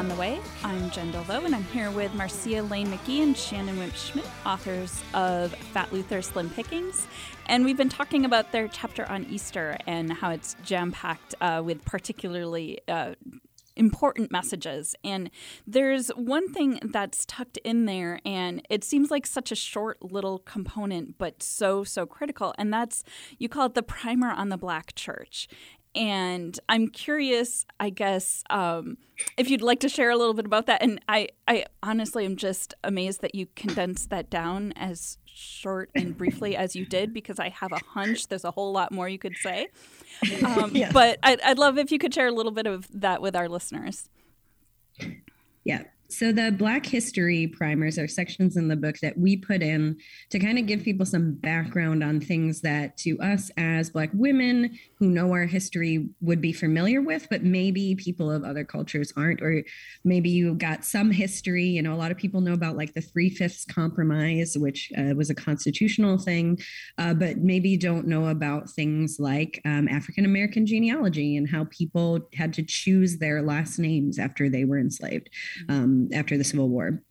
On the Way. I'm Jen Delvaux, and I'm here with Marcia Lane McGee and Shannon Wimp Schmidt, authors of Fat Luther Slim Pickings. And we've been talking about their chapter on Easter and how it's jam packed uh, with particularly uh, important messages. And there's one thing that's tucked in there, and it seems like such a short little component, but so, so critical. And that's you call it the primer on the Black church. And I'm curious, I guess, um, if you'd like to share a little bit about that. And I, I honestly am just amazed that you condensed that down as short and briefly as you did, because I have a hunch there's a whole lot more you could say. Um, yeah. But I'd, I'd love if you could share a little bit of that with our listeners. Yeah. So the Black History primers are sections in the book that we put in to kind of give people some background on things that to us as Black women who know our history would be familiar with, but maybe people of other cultures aren't, or maybe you got some history. You know, a lot of people know about like the Three Fifths Compromise, which uh, was a constitutional thing, uh, but maybe don't know about things like um, African American genealogy and how people had to choose their last names after they were enslaved. Um, after the Civil War.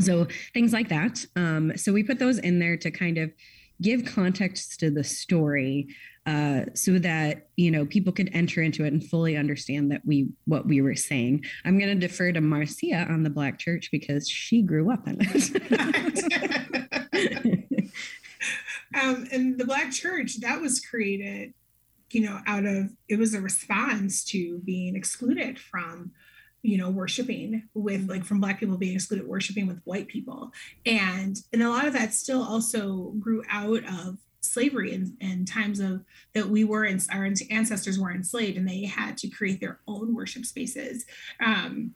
So things like that. Um, so we put those in there to kind of give context to the story uh, so that you know people could enter into it and fully understand that we what we were saying. I'm going to defer to Marcia on the Black Church because she grew up in it. um, and the Black Church that was created, you know, out of it was a response to being excluded from you know worshiping with like from black people being excluded worshiping with white people. And and a lot of that still also grew out of slavery and, and times of that we were in our ancestors were enslaved and they had to create their own worship spaces. Um,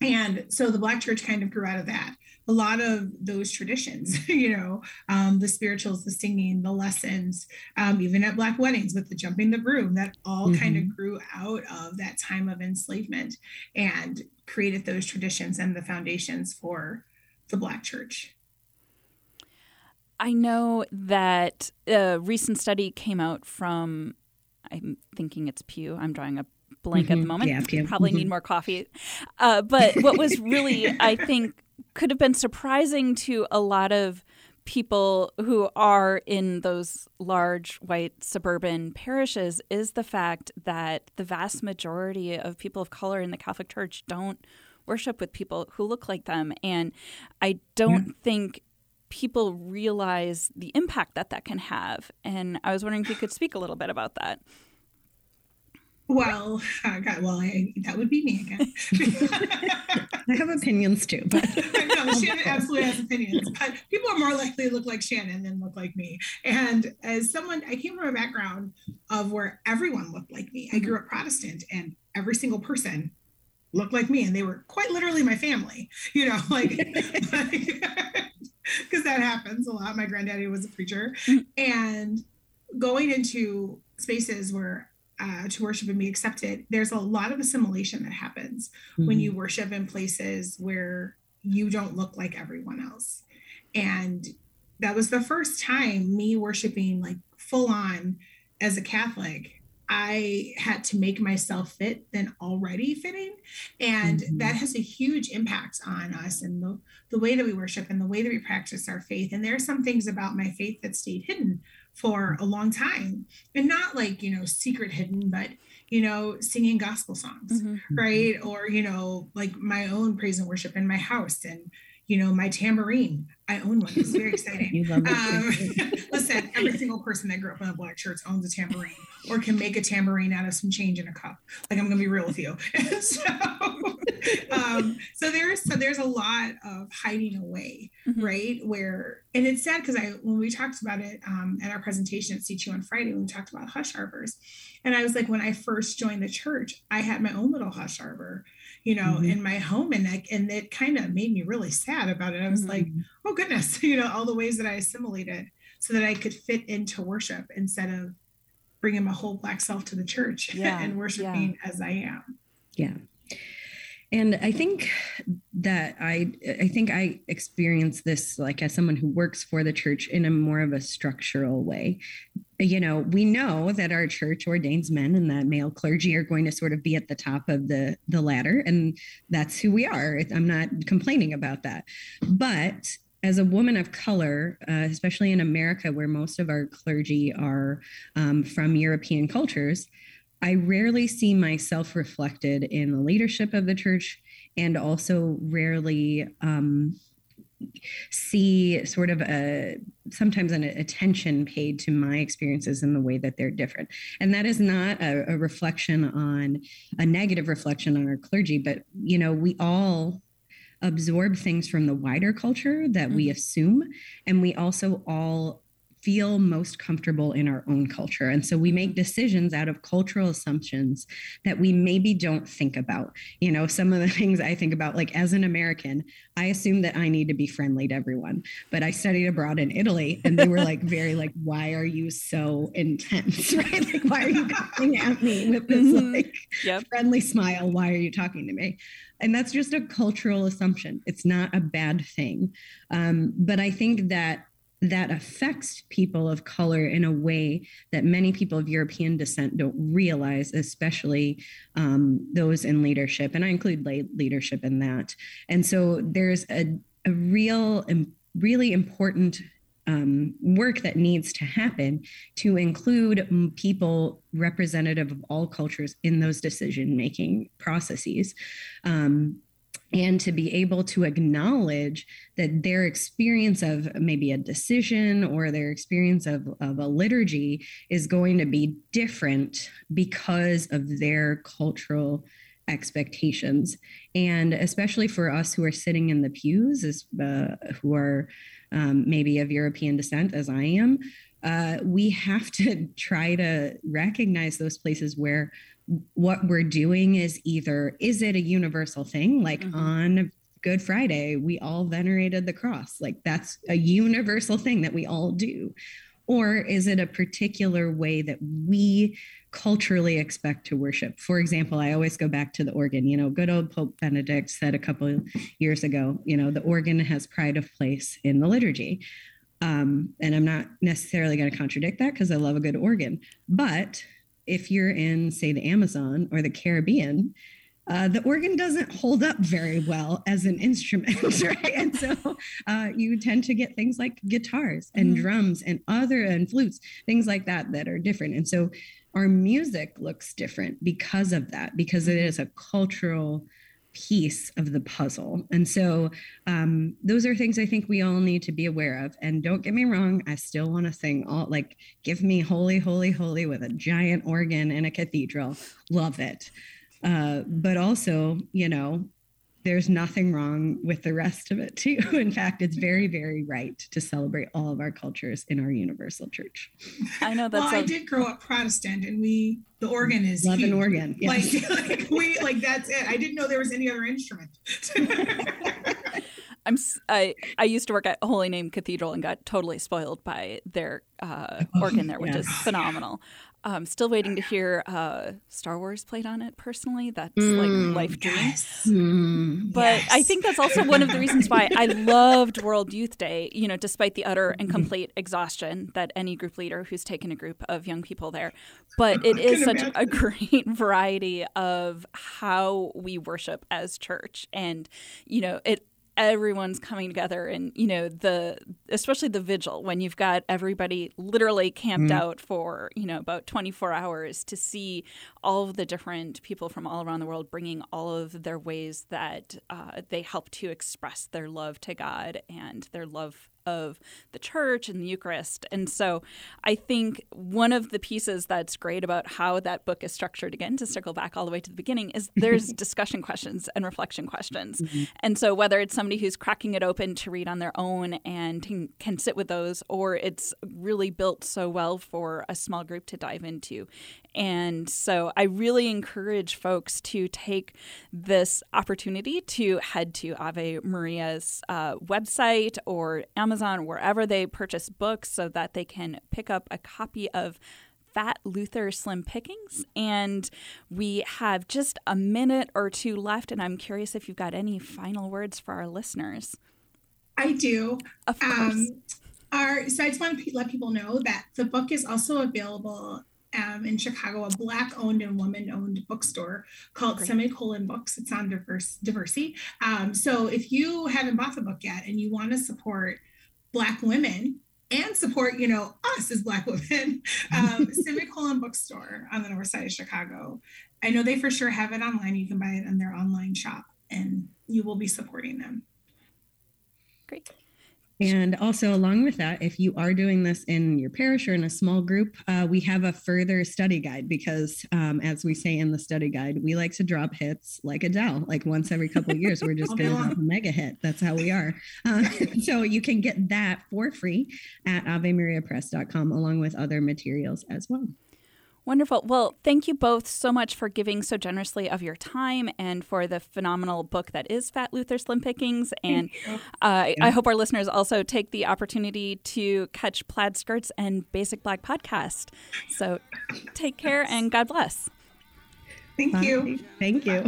and so the black church kind of grew out of that a lot of those traditions, you know, um, the spirituals, the singing, the lessons, um, even at Black weddings with the jumping the broom, that all mm-hmm. kind of grew out of that time of enslavement and created those traditions and the foundations for the Black church. I know that a recent study came out from, I'm thinking it's Pew. I'm drawing a blank mm-hmm. at the mm-hmm. moment. Yeah, Pew. Probably mm-hmm. need more coffee. Uh, but what was really, I think, could have been surprising to a lot of people who are in those large white suburban parishes is the fact that the vast majority of people of color in the Catholic Church don't worship with people who look like them. And I don't yeah. think people realize the impact that that can have. And I was wondering if you could speak a little bit about that. Well, uh, God, well, I, that would be me again. I have opinions too, but no, Shannon absolutely has opinions. But people are more likely to look like Shannon than look like me. And as someone, I came from a background of where everyone looked like me. I grew up Protestant, and every single person looked like me, and they were quite literally my family. You know, like. because that happens a lot. My granddaddy was a preacher, mm. and going into spaces where uh, to worship and be accepted, there's a lot of assimilation that happens mm-hmm. when you worship in places where you don't look like everyone else. And that was the first time me worshiping like full on as a Catholic. I had to make myself fit than already fitting. And mm-hmm. that has a huge impact on us and the, the way that we worship and the way that we practice our faith. And there are some things about my faith that stayed hidden for a long time. And not like you know secret hidden but you know singing gospel songs mm-hmm. right? Or you know like my own praise and worship in my house and you know my tambourine. I own one. It's very exciting. Um, listen every single person that grew up in a black church owns a tambourine or can make a tambourine out of some change in a cup. Like i'm gonna be real with you. So um, so there's so there's a lot of hiding away, mm-hmm. right? Where and it's sad because I when we talked about it um, at our presentation at C2 on Friday, when we talked about hush arbors, and I was like, when I first joined the church, I had my own little hush arbor, you know, mm-hmm. in my home, and I, and it kind of made me really sad about it. I was mm-hmm. like, oh goodness, you know, all the ways that I assimilated so that I could fit into worship instead of bringing my whole black self to the church yeah. and worshiping yeah. as I am. Yeah. And I think that I I think I experience this like as someone who works for the church in a more of a structural way. You know, we know that our church ordains men and that male clergy are going to sort of be at the top of the the ladder and that's who we are. I'm not complaining about that. But as a woman of color, uh, especially in America, where most of our clergy are um, from European cultures, I rarely see myself reflected in the leadership of the church and also rarely um, see sort of a sometimes an attention paid to my experiences in the way that they're different and that is not a, a reflection on a negative reflection on our clergy but you know we all absorb things from the wider culture that mm-hmm. we assume. And we also all feel most comfortable in our own culture. And so we make decisions out of cultural assumptions that we maybe don't think about. You know, some of the things I think about, like as an American, I assume that I need to be friendly to everyone. But I studied abroad in Italy and they were like, very like, why are you so intense? Right? Like, why are you coming at me with this mm-hmm. like yep. friendly smile? Why are you talking to me? And that's just a cultural assumption. It's not a bad thing. Um, but I think that that affects people of color in a way that many people of European descent don't realize, especially um, those in leadership. And I include leadership in that. And so there's a, a real, really important um, work that needs to happen to include people representative of all cultures in those decision making processes. Um, and to be able to acknowledge that their experience of maybe a decision or their experience of, of a liturgy is going to be different because of their cultural expectations. And especially for us who are sitting in the pews as uh, who are um, maybe of european descent as i am uh, we have to try to recognize those places where what we're doing is either is it a universal thing? Like mm-hmm. on good friday we all venerated the cross. Like that's a universal thing that we all do. Or is it a particular way that we culturally expect to worship? For example i always go back to the organ. You know good old pope benedict said a couple years ago you know the organ has pride of place in the liturgy. Um, and i'm not necessarily going to contradict that because i love a good organ. But if you're in, say, the Amazon or the Caribbean, uh, the organ doesn't hold up very well as an instrument, right? And so uh, you tend to get things like guitars and mm-hmm. drums and other and flutes, things like that that are different. And so our music looks different because of that, because it is a cultural piece of the puzzle. And so um, those are things I think we all need to be aware of. And don't get me wrong, I still want to sing all like, give me holy, holy, holy with a giant organ in a cathedral. Love it. Uh, but also, you know, there's nothing wrong with the rest of it too. In fact, it's very, very right to celebrate all of our cultures in our universal church. I know that's. Well, a- I did grow up Protestant, and we the organ is love huge. an organ. Yes. Like, like we like that's it. I didn't know there was any other instrument. I'm I I used to work at Holy Name Cathedral and got totally spoiled by their uh, organ there, which yes. is phenomenal. Um, still waiting to hear uh, Star Wars played on it. Personally, that's mm, like life dream. Yes. Mm, but yes. I think that's also one of the reasons why I loved World Youth Day. You know, despite the utter and mm-hmm. complete exhaustion that any group leader who's taken a group of young people there, but it is such imagine. a great variety of how we worship as church, and you know, it everyone's coming together and you know the especially the vigil when you've got everybody literally camped mm-hmm. out for you know about 24 hours to see all of the different people from all around the world bringing all of their ways that uh, they help to express their love to god and their love of the church and the Eucharist. And so I think one of the pieces that's great about how that book is structured, again, to circle back all the way to the beginning, is there's discussion questions and reflection questions. Mm-hmm. And so whether it's somebody who's cracking it open to read on their own and can, can sit with those, or it's really built so well for a small group to dive into. And so I really encourage folks to take this opportunity to head to Ave Maria's uh, website or Amazon, wherever they purchase books, so that they can pick up a copy of Fat Luther Slim Pickings. And we have just a minute or two left, and I'm curious if you've got any final words for our listeners. I do. Of course. Um, our, so I just want to let people know that the book is also available um, in Chicago, a black owned and woman owned bookstore called Great. Semicolon Books. It's on diverse Diversey. Um, so if you haven't bought the book yet and you want to support black women and support, you know, us as black women, um, Semicolon Bookstore on the north side of Chicago. I know they for sure have it online. You can buy it in their online shop and you will be supporting them. Great. And also, along with that, if you are doing this in your parish or in a small group, uh, we have a further study guide because, um, as we say in the study guide, we like to drop hits like Adele. Like once every couple of years, we're just going to drop a mega hit. That's how we are. Uh, so you can get that for free at AveMariaPress.com, along with other materials as well. Wonderful. Well, thank you both so much for giving so generously of your time and for the phenomenal book that is Fat Luther Slim Pickings. And uh, I hope our listeners also take the opportunity to catch Plaid Skirts and Basic Black podcast. So take care and God bless. Thank Bye. you. Thank you.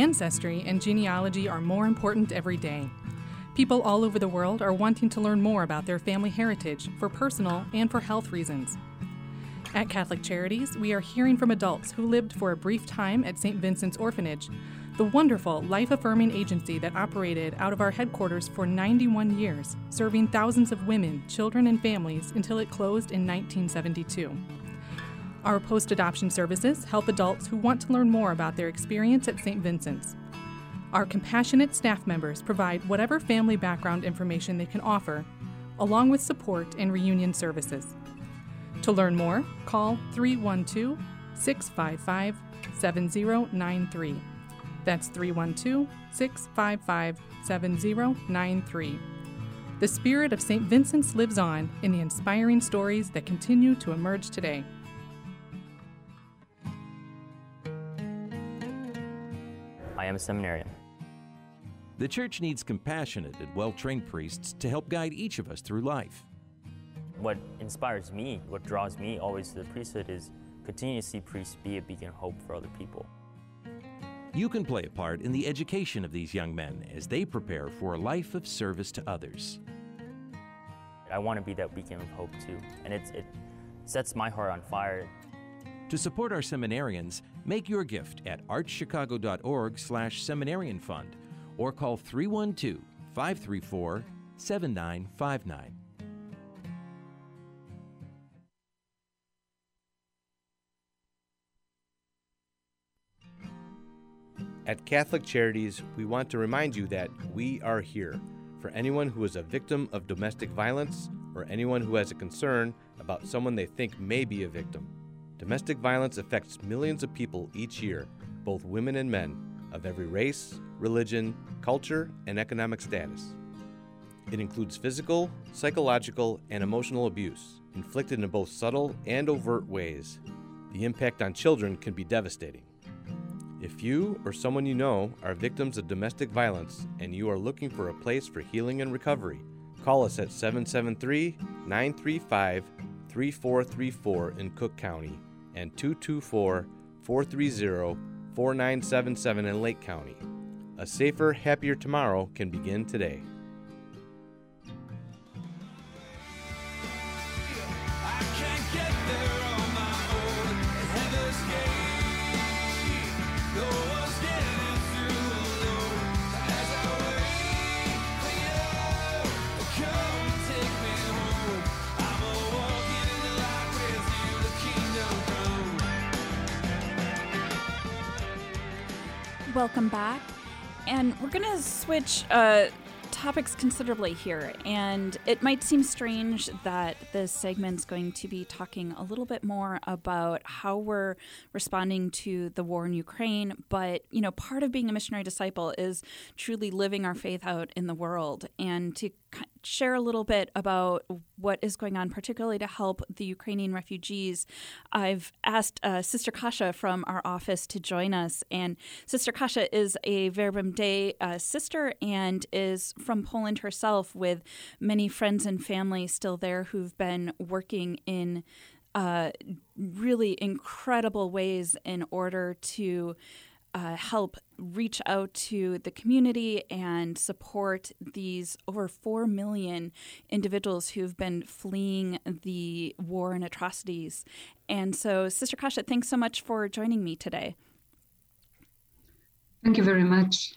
Ancestry and genealogy are more important every day. People all over the world are wanting to learn more about their family heritage for personal and for health reasons. At Catholic Charities, we are hearing from adults who lived for a brief time at St. Vincent's Orphanage, the wonderful life affirming agency that operated out of our headquarters for 91 years, serving thousands of women, children, and families until it closed in 1972. Our post adoption services help adults who want to learn more about their experience at St. Vincent's. Our compassionate staff members provide whatever family background information they can offer, along with support and reunion services. To learn more, call 312 655 7093. That's 312 655 7093. The spirit of St. Vincent's lives on in the inspiring stories that continue to emerge today. Am a seminarian. The church needs compassionate and well trained priests to help guide each of us through life. What inspires me, what draws me always to the priesthood is continue to see priests be a beacon of hope for other people. You can play a part in the education of these young men as they prepare for a life of service to others. I want to be that beacon of hope too, and it sets my heart on fire to support our seminarians, make your gift at archchicago.org slash seminarian fund or call 312-534-7959. At Catholic Charities, we want to remind you that we are here for anyone who is a victim of domestic violence or anyone who has a concern about someone they think may be a victim. Domestic violence affects millions of people each year, both women and men, of every race, religion, culture, and economic status. It includes physical, psychological, and emotional abuse, inflicted in both subtle and overt ways. The impact on children can be devastating. If you or someone you know are victims of domestic violence and you are looking for a place for healing and recovery, call us at 773 935 3434 in Cook County and 224 430 4977 in Lake County. A safer, happier tomorrow can begin today. Welcome back. And we're going to switch uh, topics considerably here. And it might seem strange that this segment's going to be talking a little bit more about how we're responding to the war in Ukraine. But, you know, part of being a missionary disciple is truly living our faith out in the world. And to share a little bit about what is going on, particularly to help the Ukrainian refugees. I've asked uh, Sister Kasha from our office to join us, and Sister Kasha is a Verbum Dei uh, sister and is from Poland herself, with many friends and family still there who've been working in uh, really incredible ways in order to uh, help reach out to the community and support these over 4 million individuals who've been fleeing the war and atrocities. And so, Sister Kasia, thanks so much for joining me today. Thank you very much.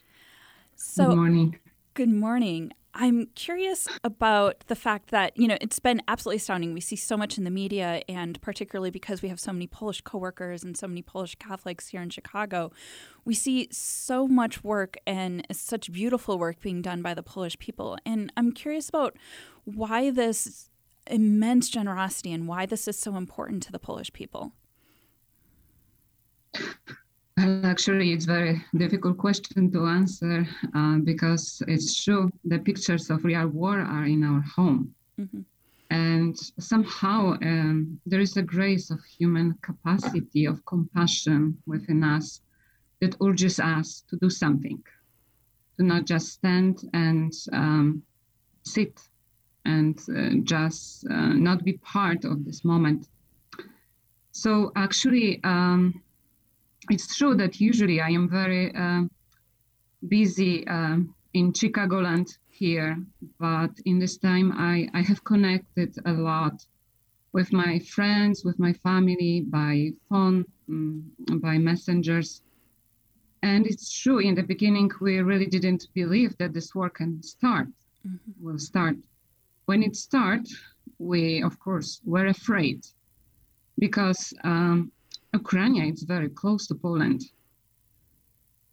So, good morning. Good morning. I'm curious about the fact that, you know, it's been absolutely astounding. We see so much in the media, and particularly because we have so many Polish coworkers and so many Polish Catholics here in Chicago, we see so much work and such beautiful work being done by the Polish people. And I'm curious about why this immense generosity and why this is so important to the Polish people. Actually, it's very difficult question to answer uh, because it's true the pictures of real war are in our home. Mm-hmm. And somehow um, there is a grace of human capacity of compassion within us that urges us to do something, to not just stand and um, sit and uh, just uh, not be part of this moment. So actually, um, it's true that usually I am very uh, busy uh, in Chicagoland here, but in this time I, I have connected a lot with my friends, with my family by phone, um, by messengers. And it's true, in the beginning, we really didn't believe that this war can start, mm-hmm. will start. When it started, we, of course, were afraid because um, Ukraine is very close to Poland.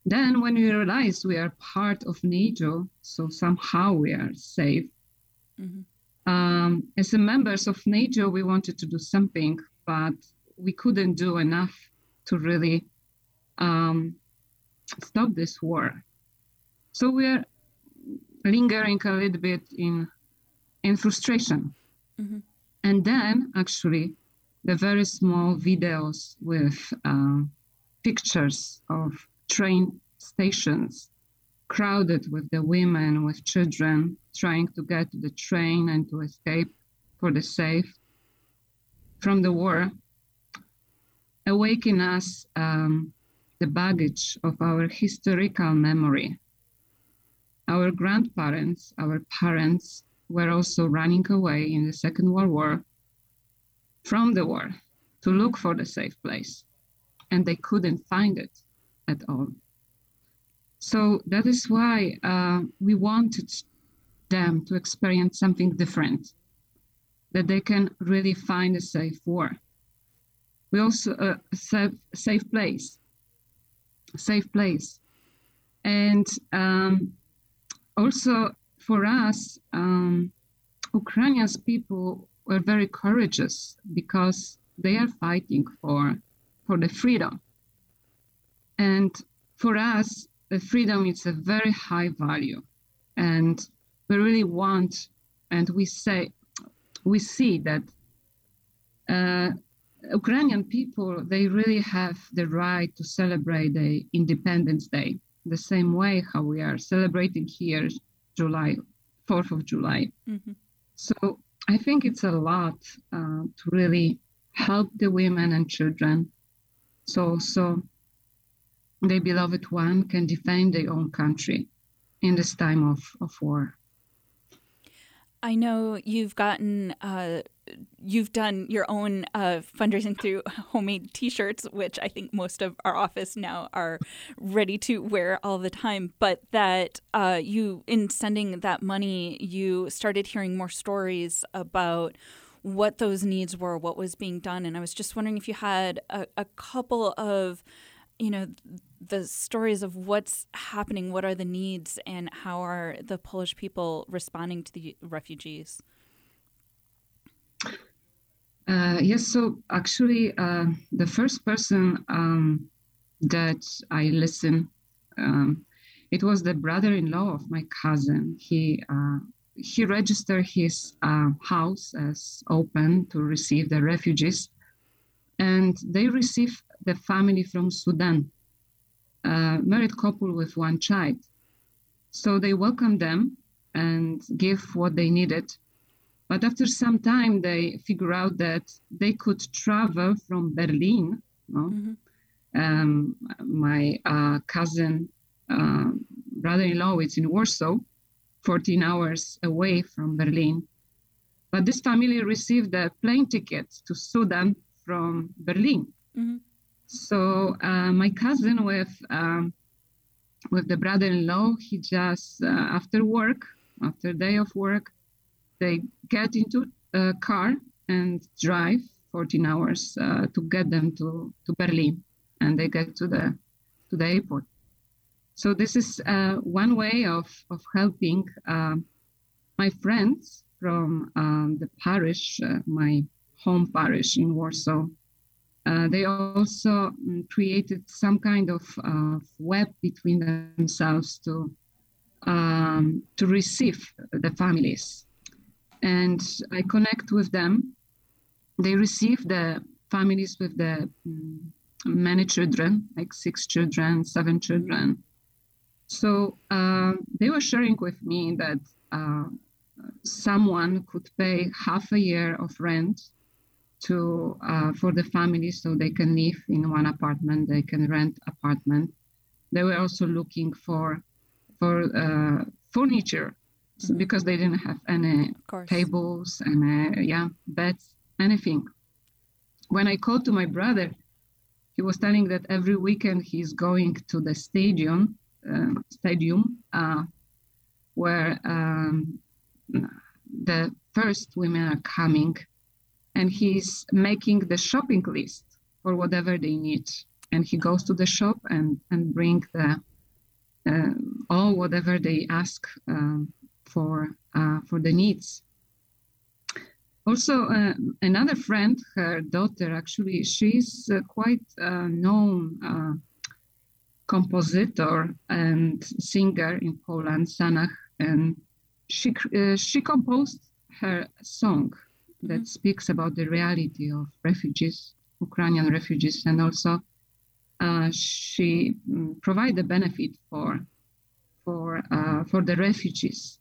Then, when we realized we are part of NATO, so somehow we are safe. Mm-hmm. Um, as a members of NATO, we wanted to do something, but we couldn't do enough to really um, stop this war. So we are lingering a little bit in in frustration. Mm-hmm. And then, actually, the very small videos with uh, pictures of train stations crowded with the women with children trying to get to the train and to escape for the safe from the war awaken us um, the baggage of our historical memory. Our grandparents our parents were also running away in the second world war from the war to look for the safe place, and they couldn't find it at all. So that is why uh, we wanted them to experience something different, that they can really find a safe war. We also uh, a safe, safe place, safe place, and um, also for us, um, Ukrainians people were very courageous because they are fighting for for the freedom. And for us, the freedom is a very high value, and we really want, and we say, we see that uh, Ukrainian people they really have the right to celebrate the Independence Day the same way how we are celebrating here July 4th of July. Mm-hmm. So I think it's a lot uh, to really help the women and children so so the beloved one can defend their own country in this time of, of war. I know you've gotten, uh, you've done your own uh, fundraising through homemade T-shirts, which I think most of our office now are ready to wear all the time. But that uh, you, in sending that money, you started hearing more stories about what those needs were, what was being done, and I was just wondering if you had a, a couple of you know the stories of what's happening what are the needs and how are the polish people responding to the refugees uh, yes so actually uh, the first person um, that i listened um, it was the brother-in-law of my cousin he uh, he registered his uh, house as open to receive the refugees and they received the family from Sudan, a married couple with one child. So they welcomed them and gave what they needed. But after some time, they figure out that they could travel from Berlin. No? Mm-hmm. Um, my uh, cousin, uh, brother-in-law, is in Warsaw, 14 hours away from Berlin. But this family received a plane ticket to Sudan from Berlin. Mm-hmm. So uh, my cousin with um, with the brother-in-law, he just uh, after work, after day of work, they get into a car and drive 14 hours uh, to get them to, to Berlin, and they get to the to the airport. So this is uh, one way of of helping uh, my friends from um, the parish, uh, my home parish in Warsaw, uh, they also um, created some kind of uh, web between themselves to um, to receive the families, and I connect with them. They receive the families with the um, many children, like six children, seven children. So uh, they were sharing with me that uh, someone could pay half a year of rent to uh, for the family so they can live in one apartment they can rent apartment they were also looking for for uh, furniture. Because they didn't have any tables and uh, yeah beds anything. When i called to my brother he was telling that every weekend he's going to the stadium uh, stadium uh, where um, the first women are coming and he's making the shopping list for whatever they need. And he goes to the shop and and bring the uh, all whatever they ask um, for uh, for the needs also uh, another friend her daughter actually she's uh, quite uh, known uh, compositor and singer in poland sanah and she she composed her song that mm-hmm. speaks about the reality of refugees, Ukrainian refugees, and also uh, she mm, provide the benefit for for uh, for the refugees.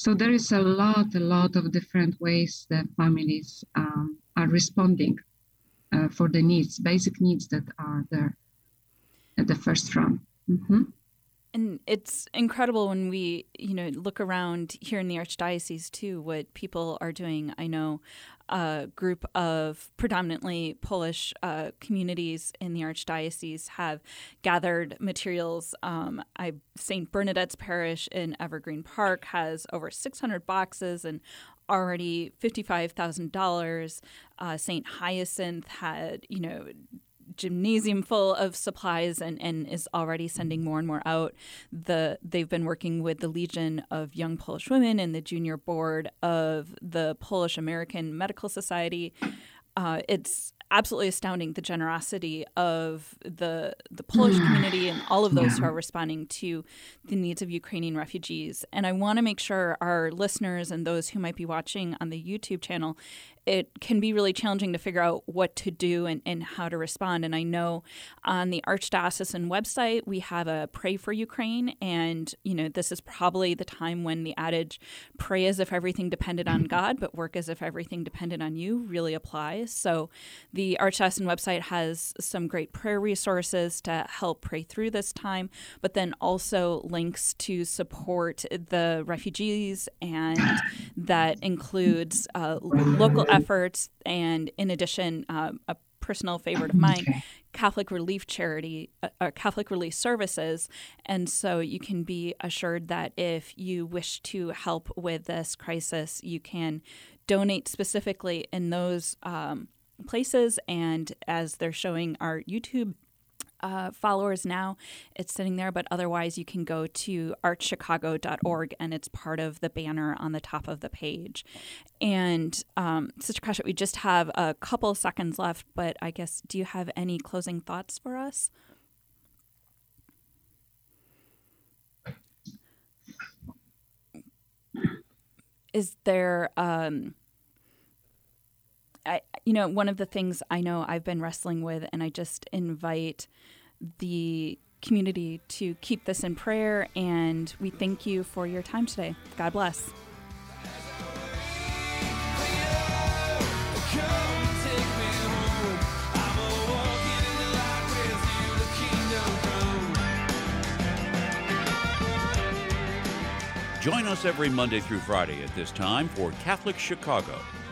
So there is a lot, a lot of different ways that families um, are responding uh, for the needs, basic needs that are there at the first front. Mm-hmm. And it's incredible when we, you know, look around here in the Archdiocese too, what people are doing. I know a group of predominantly Polish uh, communities in the Archdiocese have gathered materials. Um, I St. Bernadette's Parish in Evergreen Park has over 600 boxes and already $55,000. Uh, St. Hyacinth had, you know, gymnasium full of supplies and, and is already sending more and more out. The they've been working with the Legion of Young Polish Women and the junior board of the Polish American Medical Society. Uh, it's absolutely astounding the generosity of the the Polish community and all of those who are responding to the needs of Ukrainian refugees. And I want to make sure our listeners and those who might be watching on the YouTube channel it can be really challenging to figure out what to do and, and how to respond. And I know on the Archdiocesan website, we have a Pray for Ukraine. And, you know, this is probably the time when the adage, pray as if everything depended on God, but work as if everything depended on you, really applies. So, the Archdiocesan website has some great prayer resources to help pray through this time, but then also links to support the refugees, and that includes uh, local efforts. Efforts, and in addition, uh, a personal favorite of mine, okay. Catholic Relief Charity, uh, uh, Catholic Relief Services. And so you can be assured that if you wish to help with this crisis, you can donate specifically in those um, places. And as they're showing our YouTube uh, followers now, it's sitting there, but otherwise you can go to archchicago.org and it's part of the banner on the top of the page. And um, Sister Kasha, we just have a couple seconds left, but I guess, do you have any closing thoughts for us? Is there um, I, you know, one of the things I know I've been wrestling with, and I just invite the community to keep this in prayer. And we thank you for your time today. God bless. Join us every Monday through Friday at this time for Catholic Chicago.